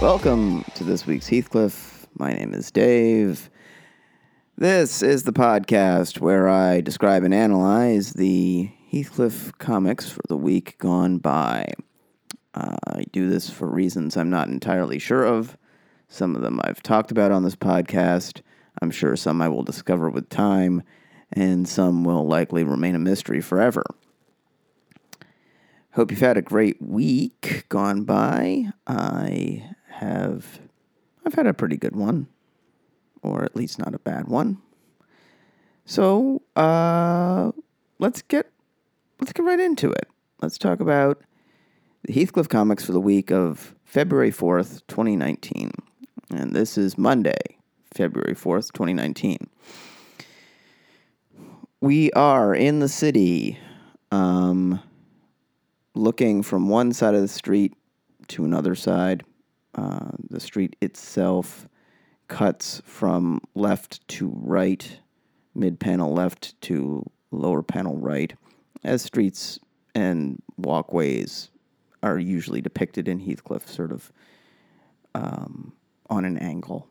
Welcome to this week's Heathcliff. My name is Dave. This is the podcast where I describe and analyze the Heathcliff comics for the week gone by. Uh, I do this for reasons I'm not entirely sure of. Some of them I've talked about on this podcast. I'm sure some I will discover with time, and some will likely remain a mystery forever. Hope you've had a great week gone by. I have I've had a pretty good one, or at least not a bad one. So uh, let's get let's get right into it. Let's talk about the Heathcliff comics for the week of February fourth, twenty nineteen, and this is Monday, February fourth, twenty nineteen. We are in the city, um, looking from one side of the street to another side. Uh, the street itself cuts from left to right, mid panel left to lower panel right, as streets and walkways are usually depicted in Heathcliff, sort of um, on an angle.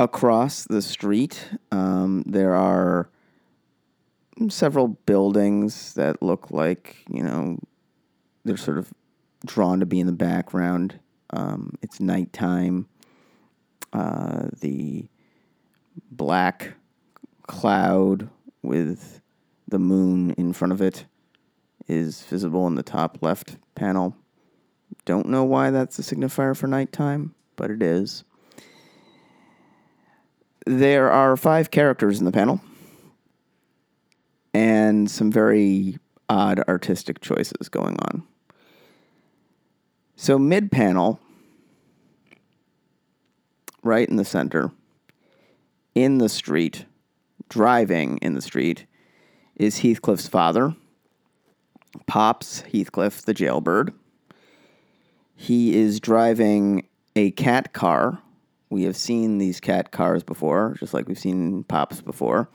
Across the street, um, there are several buildings that look like, you know, they're sort of drawn to be in the background. Um, it's nighttime. Uh, the black cloud with the moon in front of it is visible in the top left panel. Don't know why that's a signifier for nighttime, but it is. There are five characters in the panel and some very odd artistic choices going on. So, mid panel, right in the center, in the street, driving in the street, is Heathcliff's father, Pops Heathcliff, the jailbird. He is driving a cat car. We have seen these cat cars before, just like we've seen Pops before.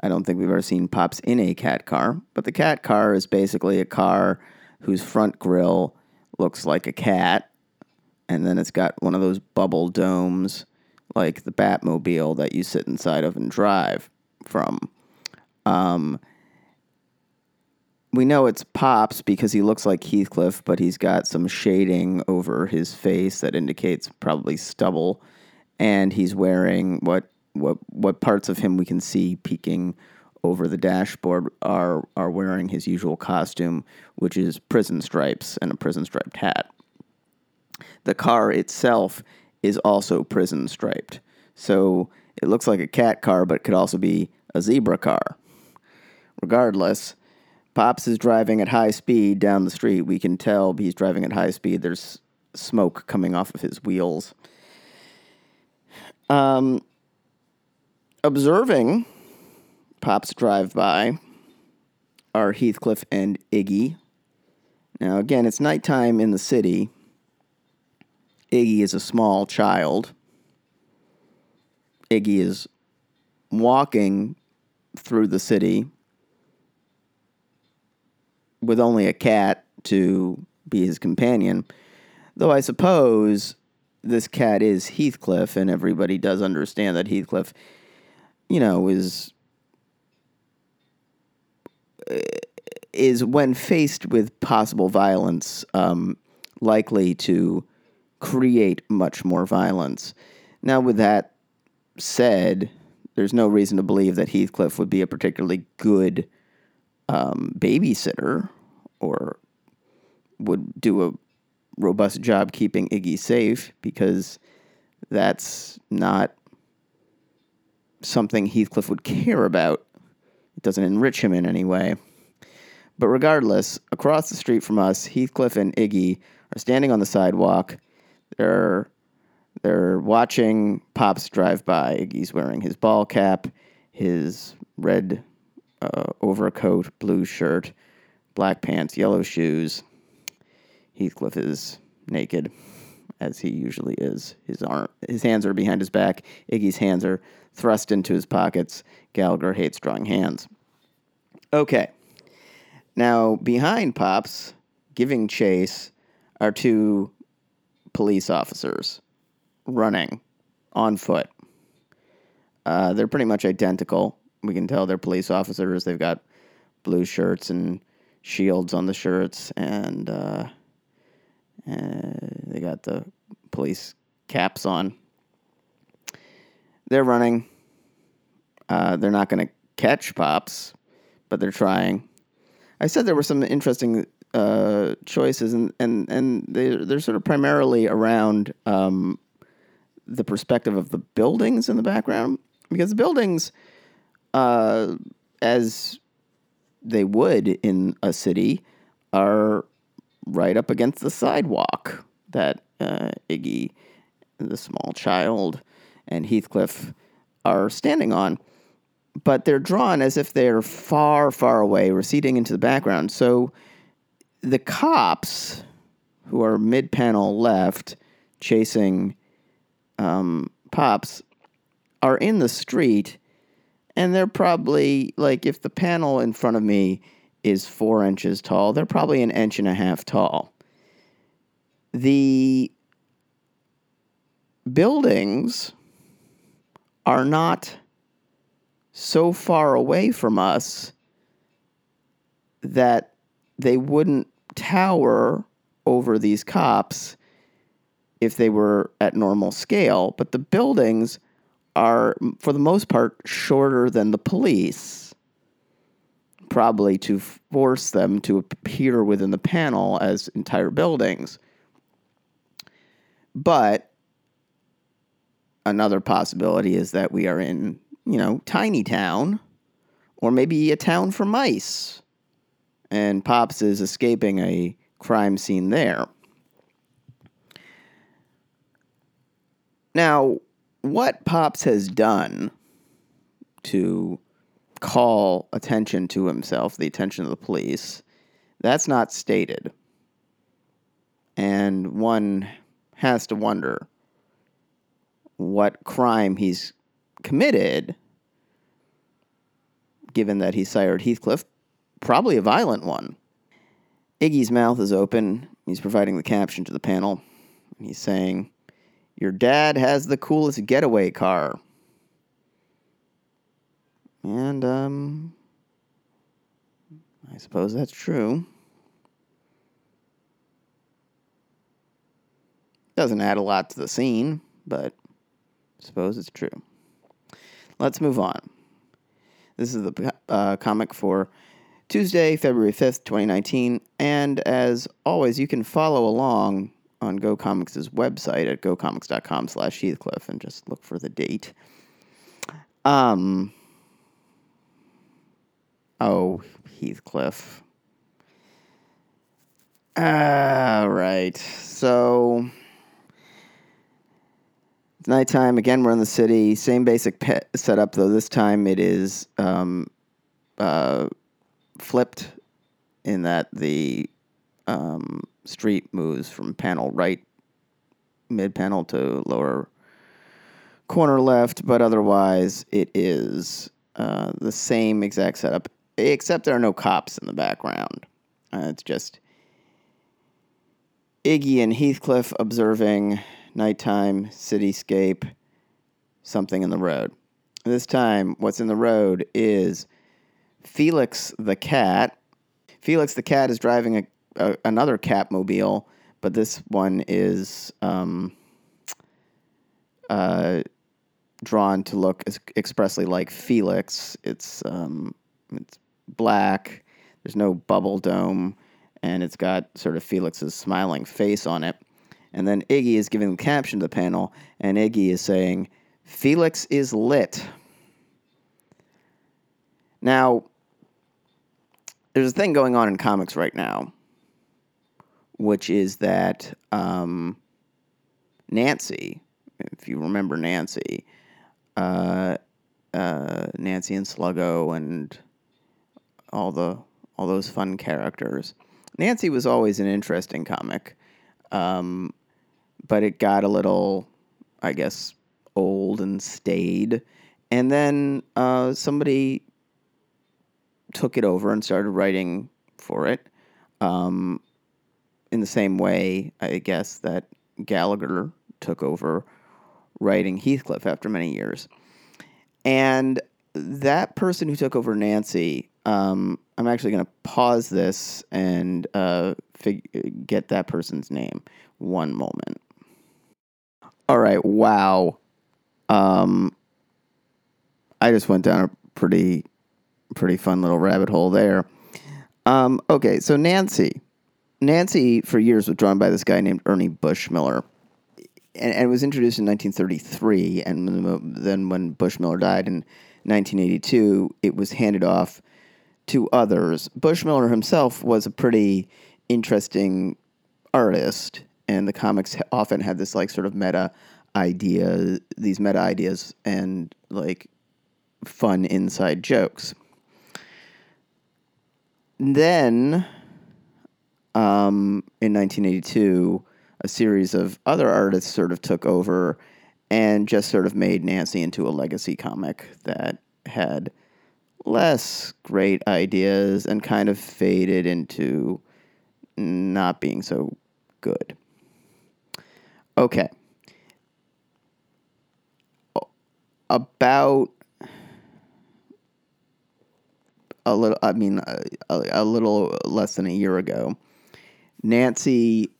I don't think we've ever seen Pops in a cat car, but the cat car is basically a car whose front grille looks like a cat, and then it's got one of those bubble domes like the Batmobile that you sit inside of and drive from. Um, we know it's Pops because he looks like Heathcliff, but he's got some shading over his face that indicates probably stubble, and he's wearing what what what parts of him we can see peeking over the dashboard are are wearing his usual costume, which is prison stripes and a prison striped hat. The car itself is also prison striped. So it looks like a cat car, but could also be a zebra car. Regardless, Pops is driving at high speed down the street. We can tell he's driving at high speed. There's smoke coming off of his wheels. Um, observing Pops drive by are Heathcliff and Iggy. Now, again, it's nighttime in the city. Iggy is a small child. Iggy is walking through the city with only a cat to be his companion. Though I suppose this cat is Heathcliff, and everybody does understand that Heathcliff, you know, is is when faced with possible violence, um, likely to create much more violence. Now, with that said, there's no reason to believe that Heathcliff would be a particularly good um, babysitter or would do a robust job keeping Iggy safe because that's not something Heathcliff would care about. It doesn't enrich him in any way. But regardless, across the street from us, Heathcliff and Iggy are standing on the sidewalk. They're they're watching Pops drive by. Iggy's wearing his ball cap, his red uh, overcoat, blue shirt, black pants, yellow shoes. Heathcliff is naked, as he usually is. His arm, his hands are behind his back. Iggy's hands are thrust into his pockets. Gallagher hates drawing hands. Okay. Now, behind Pops, giving chase, are two police officers running on foot. Uh, they're pretty much identical. We can tell they're police officers. They've got blue shirts and shields on the shirts, and uh, uh, they got the police caps on. They're running. Uh, they're not going to catch Pops, but they're trying. I said there were some interesting uh, choices, and and and they they're sort of primarily around um, the perspective of the buildings in the background because the buildings, uh, as they would in a city, are right up against the sidewalk that uh, Iggy, the small child, and Heathcliff are standing on. But they're drawn as if they're far, far away, receding into the background. So the cops, who are mid panel left, chasing um, Pops, are in the street, and they're probably like if the panel in front of me is four inches tall, they're probably an inch and a half tall. The buildings are not so far away from us that they wouldn't tower over these cops if they were at normal scale, but the buildings are, for the most part, shorter than the police, probably to force them to appear within the panel as entire buildings. But another possibility is that we are in, you know, tiny town or maybe a town for mice. And Pops is escaping a crime scene there. Now, what Pops has done to call attention to himself, the attention of the police, that's not stated. And one has to wonder what crime he's committed, given that he sired Heathcliff, probably a violent one. Iggy's mouth is open. He's providing the caption to the panel. He's saying, your dad has the coolest getaway car. And, um, I suppose that's true. Doesn't add a lot to the scene, but suppose it's true. Let's move on. This is the uh, comic for Tuesday, February 5th, 2019. And as always, you can follow along on Go Comics' website at gocomics.com slash Heathcliff and just look for the date. Um, oh, Heathcliff. All right. So it's nighttime. Again, we're in the city. Same basic setup, though this time it is um, uh, flipped in that the um, street moves from panel right, mid panel to lower corner left, but otherwise it is uh, the same exact setup, except there are no cops in the background. Uh, it's just Iggy and Heathcliff observing nighttime cityscape, something in the road. This time, what's in the road is Felix the cat. Felix the cat is driving a a, another Catmobile, but this one is um, uh, drawn to look expressly like Felix. It's um, it's black. There's no bubble dome, and it's got sort of Felix's smiling face on it. And then Iggy is giving the caption to the panel, and Iggy is saying, "Felix is lit." Now, there's a thing going on in comics right now which is that um, Nancy, if you remember Nancy, uh, uh, Nancy and Sluggo and all the all those fun characters. Nancy was always an interesting comic, um, but it got a little, I guess, old and stayed. And then uh, somebody took it over and started writing for it. Um, in the same way, I guess, that Gallagher took over writing Heathcliff after many years. And that person who took over Nancy, um, I'm actually going to pause this and uh, fig- get that person's name. One moment. All right. Wow. Um, I just went down a pretty, pretty fun little rabbit hole there. Um, okay, so Nancy, Nancy for years was drawn by this guy named Ernie Bushmiller, and, and was introduced in 1933. And then when Bushmiller died in 1982, it was handed off to others. Bushmiller himself was a pretty interesting artist, and the comics often had this like sort of meta idea, these meta ideas, and like fun inside jokes. Then, um, in 1982, a series of other artists sort of took over and just sort of made Nancy into a legacy comic that had less great ideas and kind of faded into not being so good. Okay. About a little, I mean, uh, a, a little less than a year ago, Nancy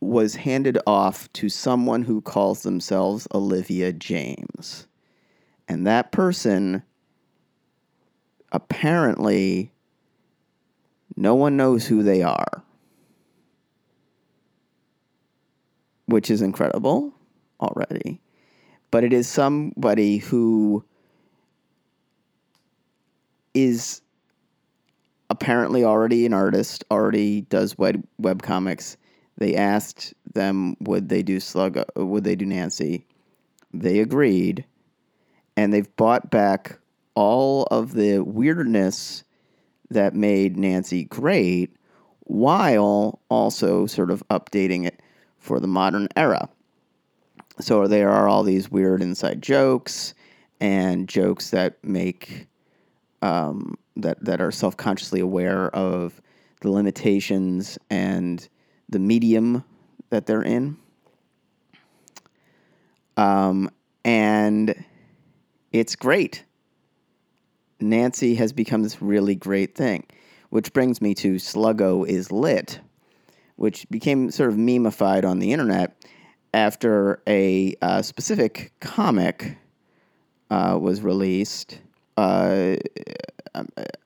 was handed off to someone who calls themselves Olivia Jaimes. And that person apparently no one knows who they are. Which is incredible already. But it is somebody who is apparently already an artist, already does web web comics. They asked them would they do Slug would they do Nancy. They agreed and they've bought back all of the weirdness that made Nancy great while also sort of updating it for the modern era. So there are all these weird inside jokes and jokes that make um, that that are self consciously aware of the limitations and the medium that they're in. Um, and it's great. Nancy has become this really great thing, which brings me to Sluggo is Lit, which became sort of memeified on the internet after a uh, specific comic uh, was released. Uh,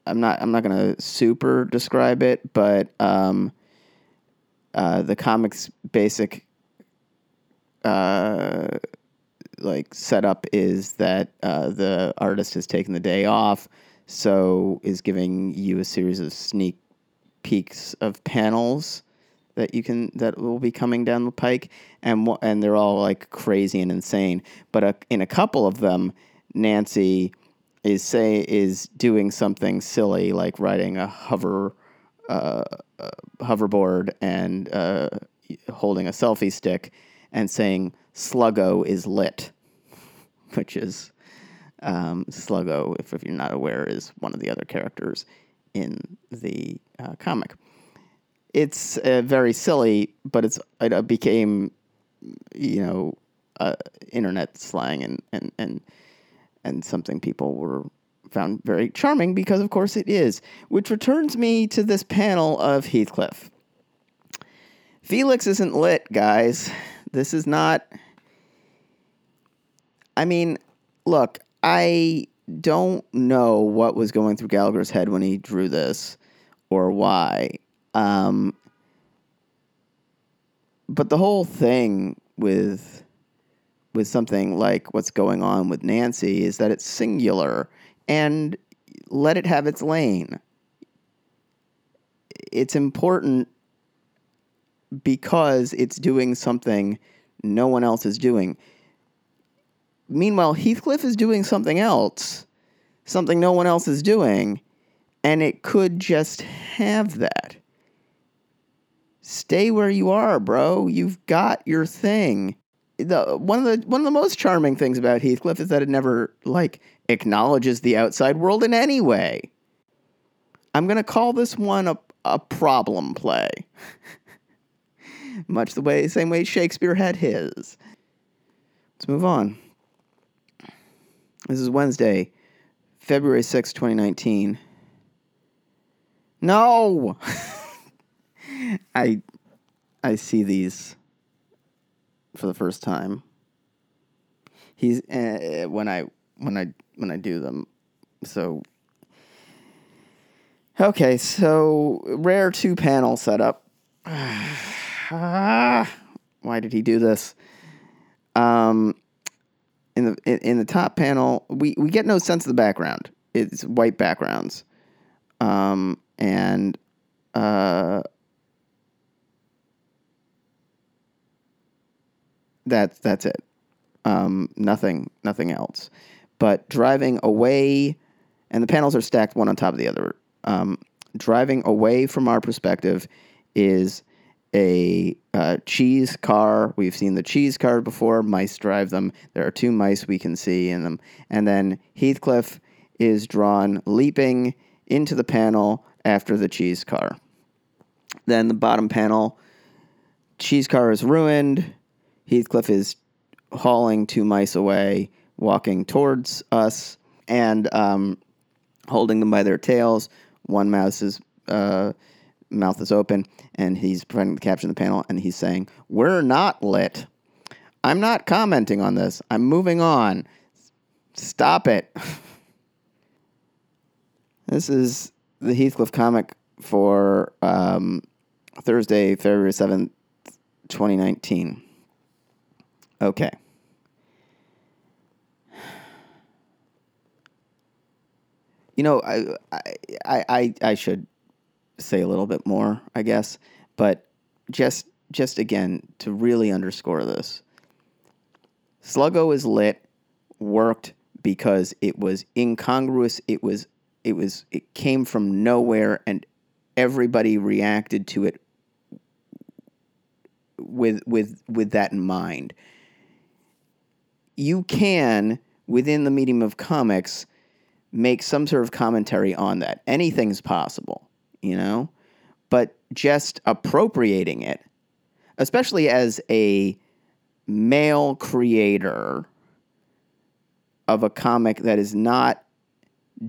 I'm not I'm not gonna super describe it, but um, uh, the comics basic uh, like setup is that uh, the artist has taken the day off, so is giving you a series of sneak peeks of panels that you can that will be coming down the pike, and and they're all like crazy and insane. But uh, in a couple of them, Nancy is say is doing something silly like riding a hover uh, uh, hoverboard and uh, holding a selfie stick and saying Sluggo is lit, which is um, Sluggo, if, if you're not aware, is one of the other characters in the uh, comic. It's uh, very silly, but it's it became, you know, uh, internet slang and and and and something people were found very charming because, of course, it is. Which returns me to this panel of Heathcliff. Felix isn't lit, guys. This is not. I mean, look, I don't know what was going through Gallagher's head when he drew this or why. Um, but the whole thing with with something like what's going on with Nancy is that it's singular and let it have its lane. It's important because it's doing something no one else is doing. Meanwhile, Heathcliff is doing something else, something no one else is doing, and it could just have that. Stay where you are, bro. You've got your thing the one of the one of the most charming things about Heathcliff is that it never like acknowledges the outside world in any way. I'm gonna call this one a a problem play. much the way same way Shakespeare had his. Let's move on. This is Wednesday, February sixth, 2019. No. I I see these for the first time. He's uh, when I when I when I do them. So okay, so rare two panel setup. Why did he do this? Um, in the in, in the top panel, we we get no sense of the background. It's white backgrounds, um, and uh, that's that's it. Um, nothing nothing else. But driving away, and the panels are stacked one on top of the other. Um, driving away from our perspective is a uh, cheese car. We've seen the cheese car before. Mice drive them. There are two mice we can see in them. And then Heathcliff is drawn leaping into the panel after the cheese car. Then the bottom panel, cheese car is ruined. Heathcliff is hauling two mice away, walking towards us, and um, holding them by their tails. One mouse is uh, mouth is open, and he's providing the caption of the panel, and he's saying, "We're not lit. I'm not commenting on this. I'm moving on. Stop it." this is the Heathcliff comic for um, Thursday, February seventh, twenty nineteen. Okay. You know, I, I, I, I should say a little bit more, I guess, but just, just again to really underscore this, Sluggo is lit, worked because it was incongruous. It was, it was, it came from nowhere, and everybody reacted to it with, with, with that in mind. You can, within the medium of comics, make some sort of commentary on that. Anything's possible, you know? But just appropriating it, especially as a male creator of a comic that is not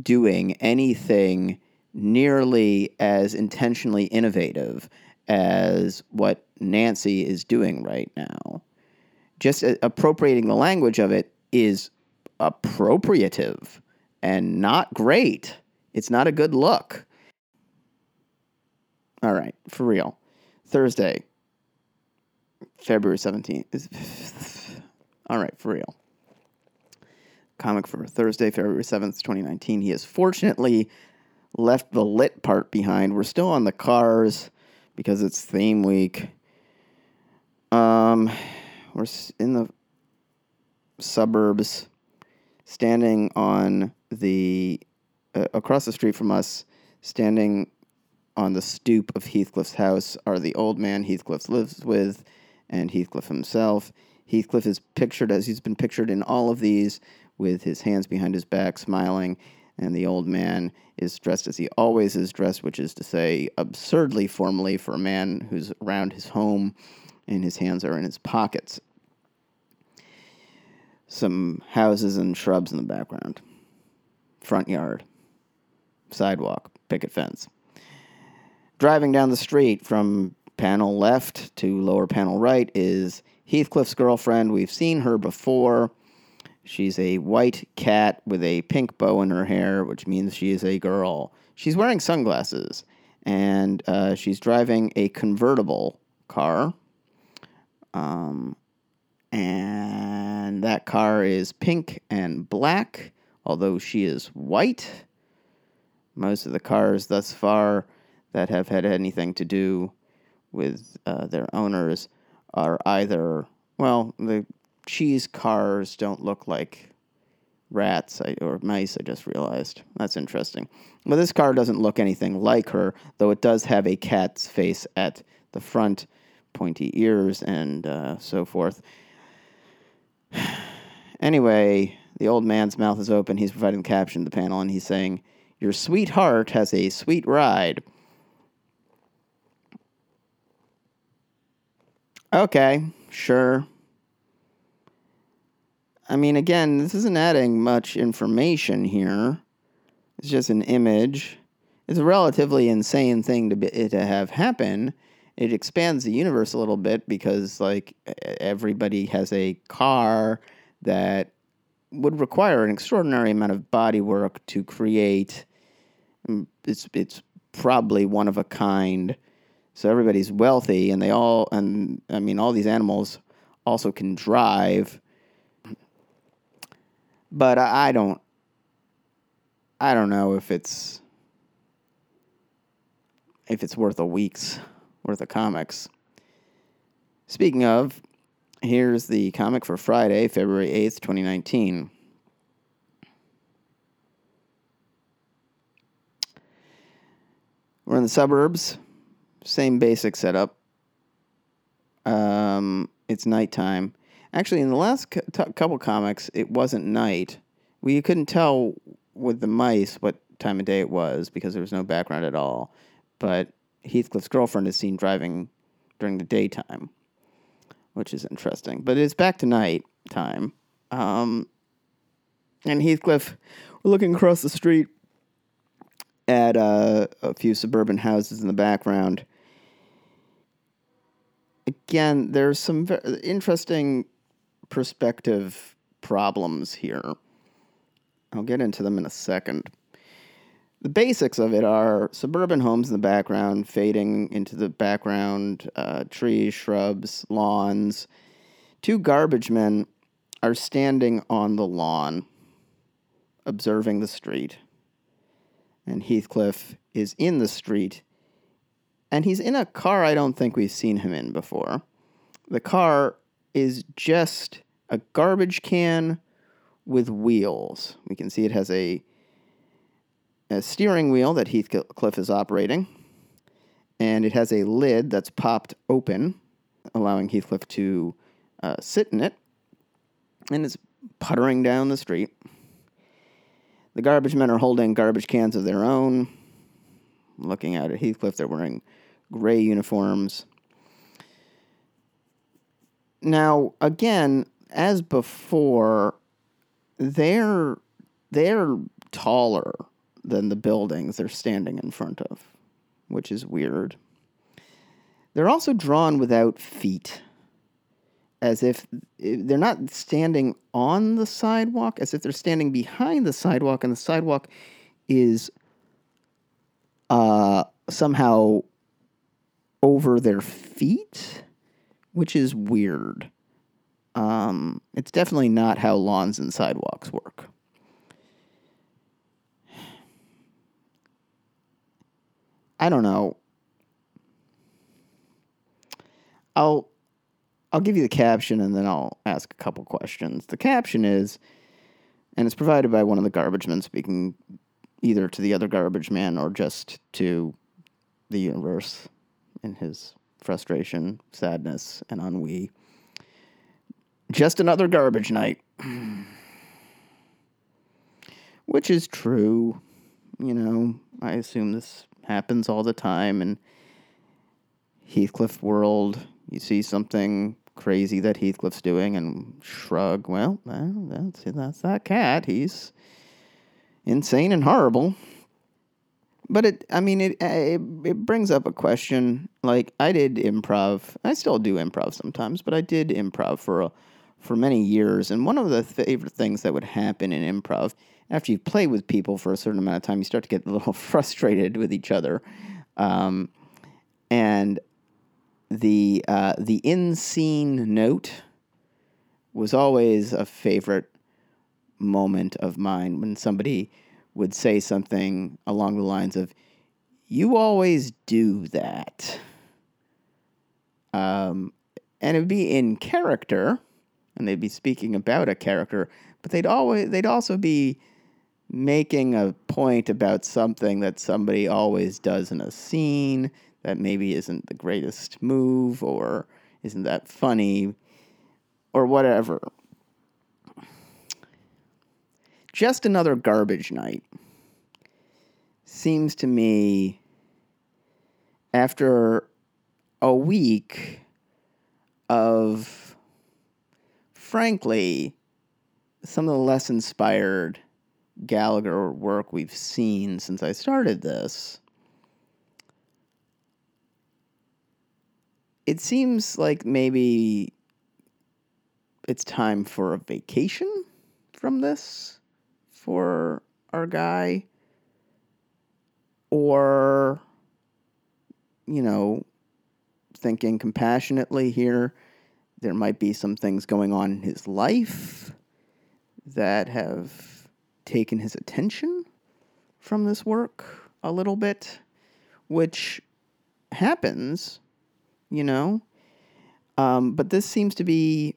doing anything nearly as intentionally innovative as what Nancy is doing right now. Just appropriating the language of it is appropriative and not great. It's not a good look. All right, for real. Thursday, February 17th. All right, for real. Comic for Thursday, February 7th, 2019. He has fortunately left the lit part behind. We're still on the cars because it's theme week. Um, we're in the suburbs, standing on the uh, across the street from us, standing on the stoop of Heathcliff's house, are the old man Heathcliff lives with, and Heathcliff himself. Heathcliff is pictured as he's been pictured in all of these, with his hands behind his back, smiling, and the old man is dressed as he always is dressed, which is to say, absurdly formally for a man who's around his home, and his hands are in his pockets. Some houses and shrubs in the background front yard, sidewalk, picket fence. Driving down the street from panel left to lower panel right is Heathcliff's girlfriend. We've seen her before. She's a white cat with a pink bow in her hair, which means she is a girl. She's wearing sunglasses and uh, she's driving a convertible car. Um, and that car is pink and black although she is white. Most of the cars thus far that have had anything to do with uh, their owners are either, well, the cheese cars don't look like rats or mice, I just realized. That's interesting. But this car doesn't look anything like her, though it does have a cat's face at the front, pointy ears, and uh, so forth. anyway, the old man's mouth is open. He's providing the caption to the panel, and he's saying, Your sweetheart has a sweet ride. Okay, sure. I mean, again, this isn't adding much information here. It's just an image. It's a relatively insane thing to be, to have happen. It expands the universe a little bit because like everybody has a car that would require an extraordinary amount of body work to create. Mm, it's it's probably one of a kind. So everybody's wealthy, and they all and I mean all these animals also can drive. But I, I don't. I don't know if it's if it's worth a week's worth of comics. Speaking of, here's the comic for Friday, February 8th, 2019. We're in the suburbs. Same basic setup. Um, it's nighttime. Actually, in the last couple comics, it wasn't night. We couldn't tell with the mice what time of day it was because there was no background at all. But Heathcliff's girlfriend is seen driving during the daytime, which is interesting. But it's back to night time. Um, and Heathcliff, we're looking across the street at uh, a few suburban houses in the background. Again, there's some very interesting perspective problems here. I'll get into them in a second. The basics of it are suburban homes in the background, fading into the background, uh, trees, shrubs, lawns. Two garbage men are standing on the lawn, observing the street and Heathcliff is in the street, and he's in a car I don't think we've seen him in before. The car is just a garbage can with wheels. We can see it has a, a steering wheel that Heathcliff is operating, and it has a lid that's popped open, allowing Heathcliff to uh, sit in it, and it's puttering down the street. The garbage men are holding garbage cans of their own. looking out at Heathcliff, they're wearing gray uniforms. Now, again, as before, they're they're taller than the buildings they're standing in front of, which is weird. They're also drawn without feet as if they're not standing on the sidewalk, as if they're standing behind the sidewalk, and the sidewalk is uh, somehow over their feet, which is weird. Um, it's definitely not how lawns and sidewalks work. I don't know. I'll I'll give you the caption and then I'll ask a couple questions. The caption is, and it's provided by one of the garbage men speaking either to the other garbage man or just to the universe in his frustration, sadness, and ennui. Just another garbage night. Which is true. You know, I assume this happens all the time in Heathcliff world. You see something crazy that Heathcliff's doing and shrug, well, that's that's that cat. He's insane and horrible. But it, I mean, it, it it brings up a question. Like I did improv, I still do improv sometimes, but I did improv for a, for many years. And one of the favorite things that would happen in improv, after you play with people for a certain amount of time, you start to get a little frustrated with each other. Um, and the uh, the in scene note was always a favorite moment of mine when somebody would say something along the lines of, "You always do that," um, and it would be in character, and they'd be speaking about a character, but they'd always they'd also be making a point about something that somebody always does in a scene that maybe isn't the greatest move or isn't that funny or whatever. Just another garbage night seems to me after a week of, frankly, some of the less inspired Gallagher work we've seen since I started this. It seems like maybe it's time for a vacation from this for our guy. Or, you know, thinking compassionately here, there might be some things going on in his life that have taken his attention from this work a little bit, which happens, you know. Um, but this seems to be.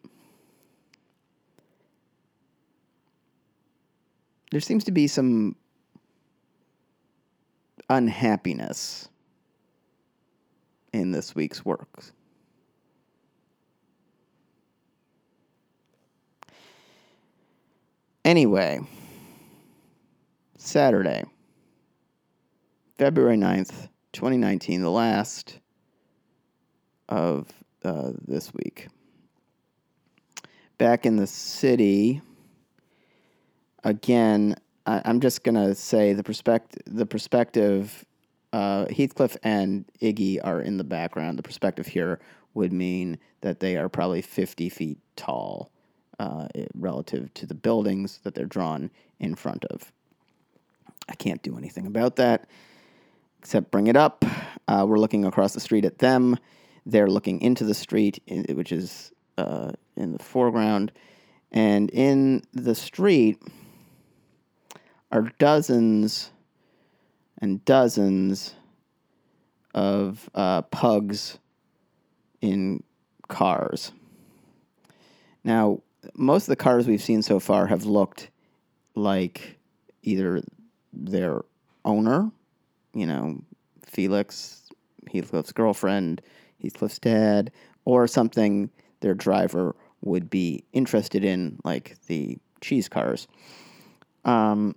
There seems to be some unhappiness in this week's work. Anyway, Saturday, February 9th, 2019, the last of uh, this week. Back in the city, again, I, am just gonna say the perspective. The perspective. Uh, Heathcliff and Iggy are in the background. The perspective here would mean that they are probably 50 feet tall uh, relative to the buildings that they're drawn in front of. I can't do anything about that except bring it up. Uh, we're looking across the street at them. They're looking into the street, which is uh, in the foreground. And in the street are dozens and dozens of uh, pugs in cars. Now, most of the cars we've seen so far have looked like either their owner, you know, Felix, Heathcliff's girlfriend, Heathcliff's dad, or something their driver would be interested in, like the cheese cars. Um,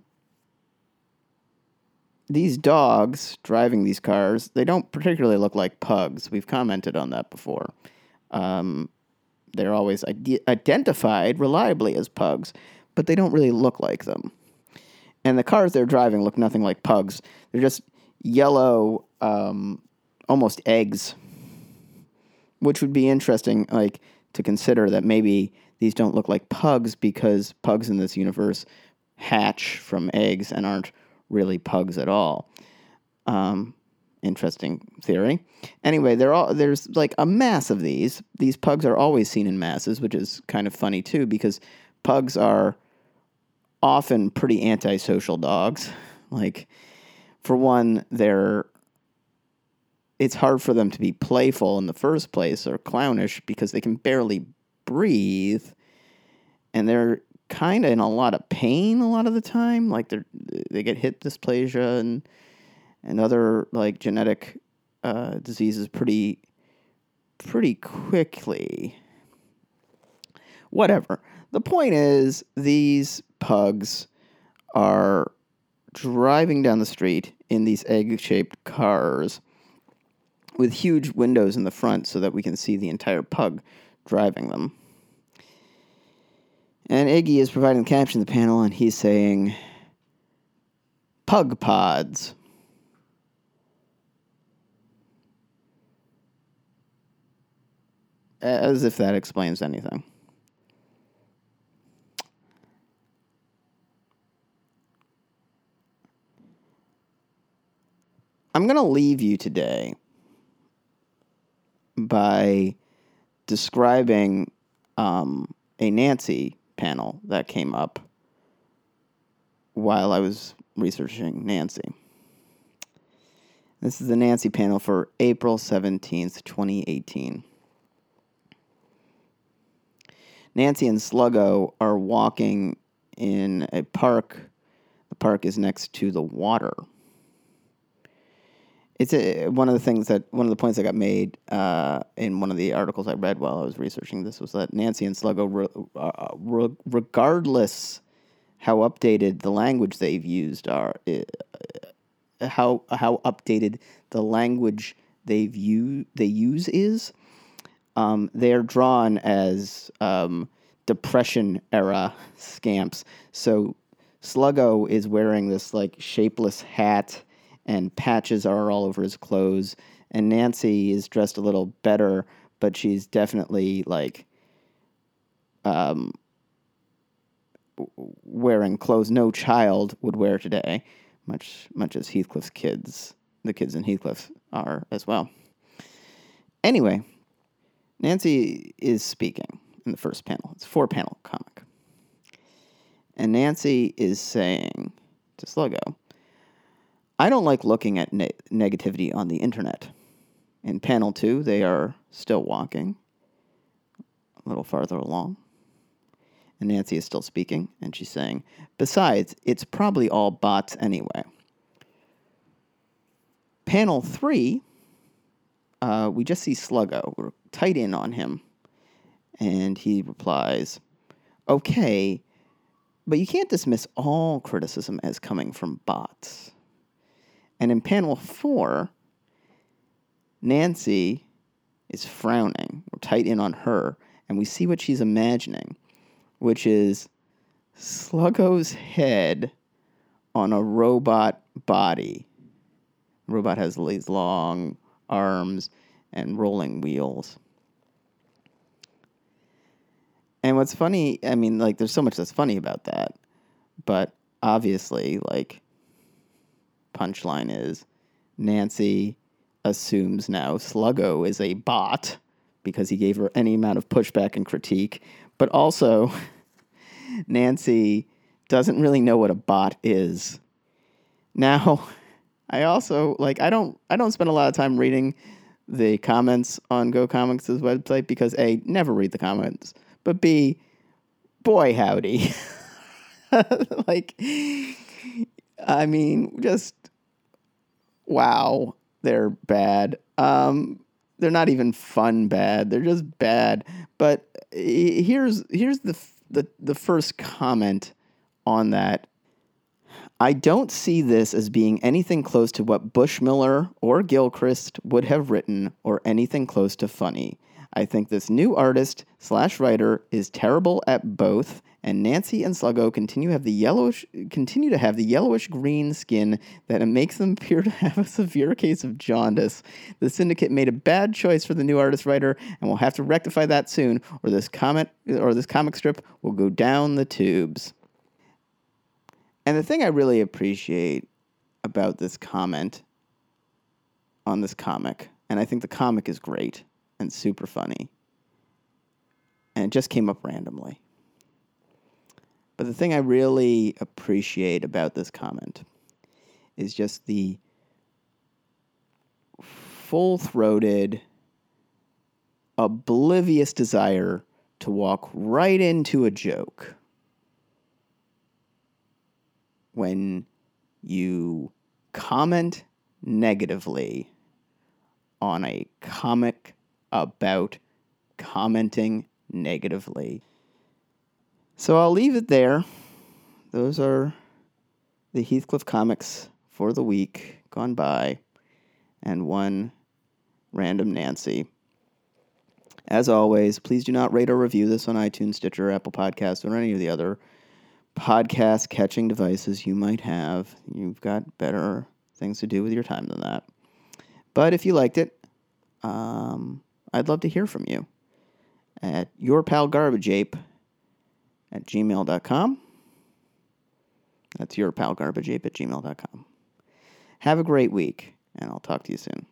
these dogs driving these cars, they don't particularly look like pugs. We've commented on that before. Um, they're always ide- identified reliably as pugs, but they don't really look like them. And the cars they're driving look nothing like pugs. They're just yellow, um, almost eggs, which would be interesting, like to consider that maybe these don't look like pugs because pugs in this universe hatch from eggs and aren't really pugs at all. Um, interesting theory. Anyway, there all there's like a mass of these. These pugs are always seen in masses, which is kind of funny too because pugs are often pretty antisocial dogs. Like for one, they're it's hard for them to be playful in the first place or clownish because they can barely breathe and they're kind of in a lot of pain a lot of the time. Like they they get hip dysplasia and and other like genetic uh, diseases pretty pretty quickly. Whatever. The point is, these pugs are driving down the street in these egg shaped cars with huge windows in the front so that we can see the entire pug driving them. And Iggy is providing the caption in the panel, and he's saying, Pug pods. As if that explains anything. I'm going to leave you today by describing um, a Nancy panel that came up while I was researching Nancy. This is the Nancy panel for April 17th, 2018. Nancy and Sluggo are walking in a park. The park is next to the water. It's a, one of the things that one of the points that got made uh, in one of the articles I read while I was researching this was that Nancy and Sluggo, re, uh, re, regardless how updated the language they've used are, uh, how how updated the language they've u- they use is, um, they're drawn as um, Depression era scamps. So Sluggo is wearing this like shapeless hat, and patches are all over his clothes. And Nancy is dressed a little better, but she's definitely like um, wearing clothes no child would wear today, much much as Heathcliff's kids, the kids in Heathcliff are as well. Anyway, Nancy is speaking in the first panel. It's a four panel comic. And Nancy is saying to Sluggo, I don't like looking at ne- negativity on the internet. In panel two, they are still walking a little farther along. And Nancy is still speaking, and she's saying, Besides, it's probably all bots anyway. Panel three, uh, we just see Sluggo. We're tight in on him. And he replies, Okay, but you can't dismiss all criticism as coming from bots. And in panel four, Nancy is frowning. We're tight in on her, and we see what she's imagining, which is Sluggo's head on a robot body. The robot has these long arms and rolling wheels. And what's funny, I mean, like, there's so much that's funny about that, but obviously, like, punchline is Nancy assumes now Sluggo is a bot because he gave her any amount of pushback and critique, but also Nancy doesn't really know what a bot is. Now, I also like I don't I don't spend a lot of time reading the comments on Go Comics' website because A, never read the comments, but B, boy howdy. like I mean, just wow, they're bad. Um, they're not even fun bad. They're just bad. But here's here's the the the first comment on that. I don't see this as being anything close to what Bushmiller or Gilchrist would have written, or anything close to funny. I think this new artist slash writer is terrible at both, and Nancy and Sluggo continue have the yellowish continue to have the yellowish green skin that makes them appear to have a severe case of jaundice. The syndicate made a bad choice for the new artist writer, and will have to rectify that soon, or this comic or this comic strip will go down the tubes. And the thing I really appreciate about this comment on this comic, and I think the comic is great and super funny, and it just came up randomly. But the thing I really appreciate about this comment is just the full throated, oblivious desire to walk right into a joke when you comment negatively on a comic about commenting negatively. So I'll leave it there. Those are the Heathcliff comics for the week gone by, and one random Nancy. As always, please do not rate or review this on iTunes, Stitcher, Apple Podcasts, or any of the other podcast catching devices you might have. You've got better things to do with your time than that. But if you liked it, um, I'd love to hear from you at your pal garbage ape at gmail.com. That's your pal garbage ape at gmail.com. Have a great week, and I'll talk to you soon.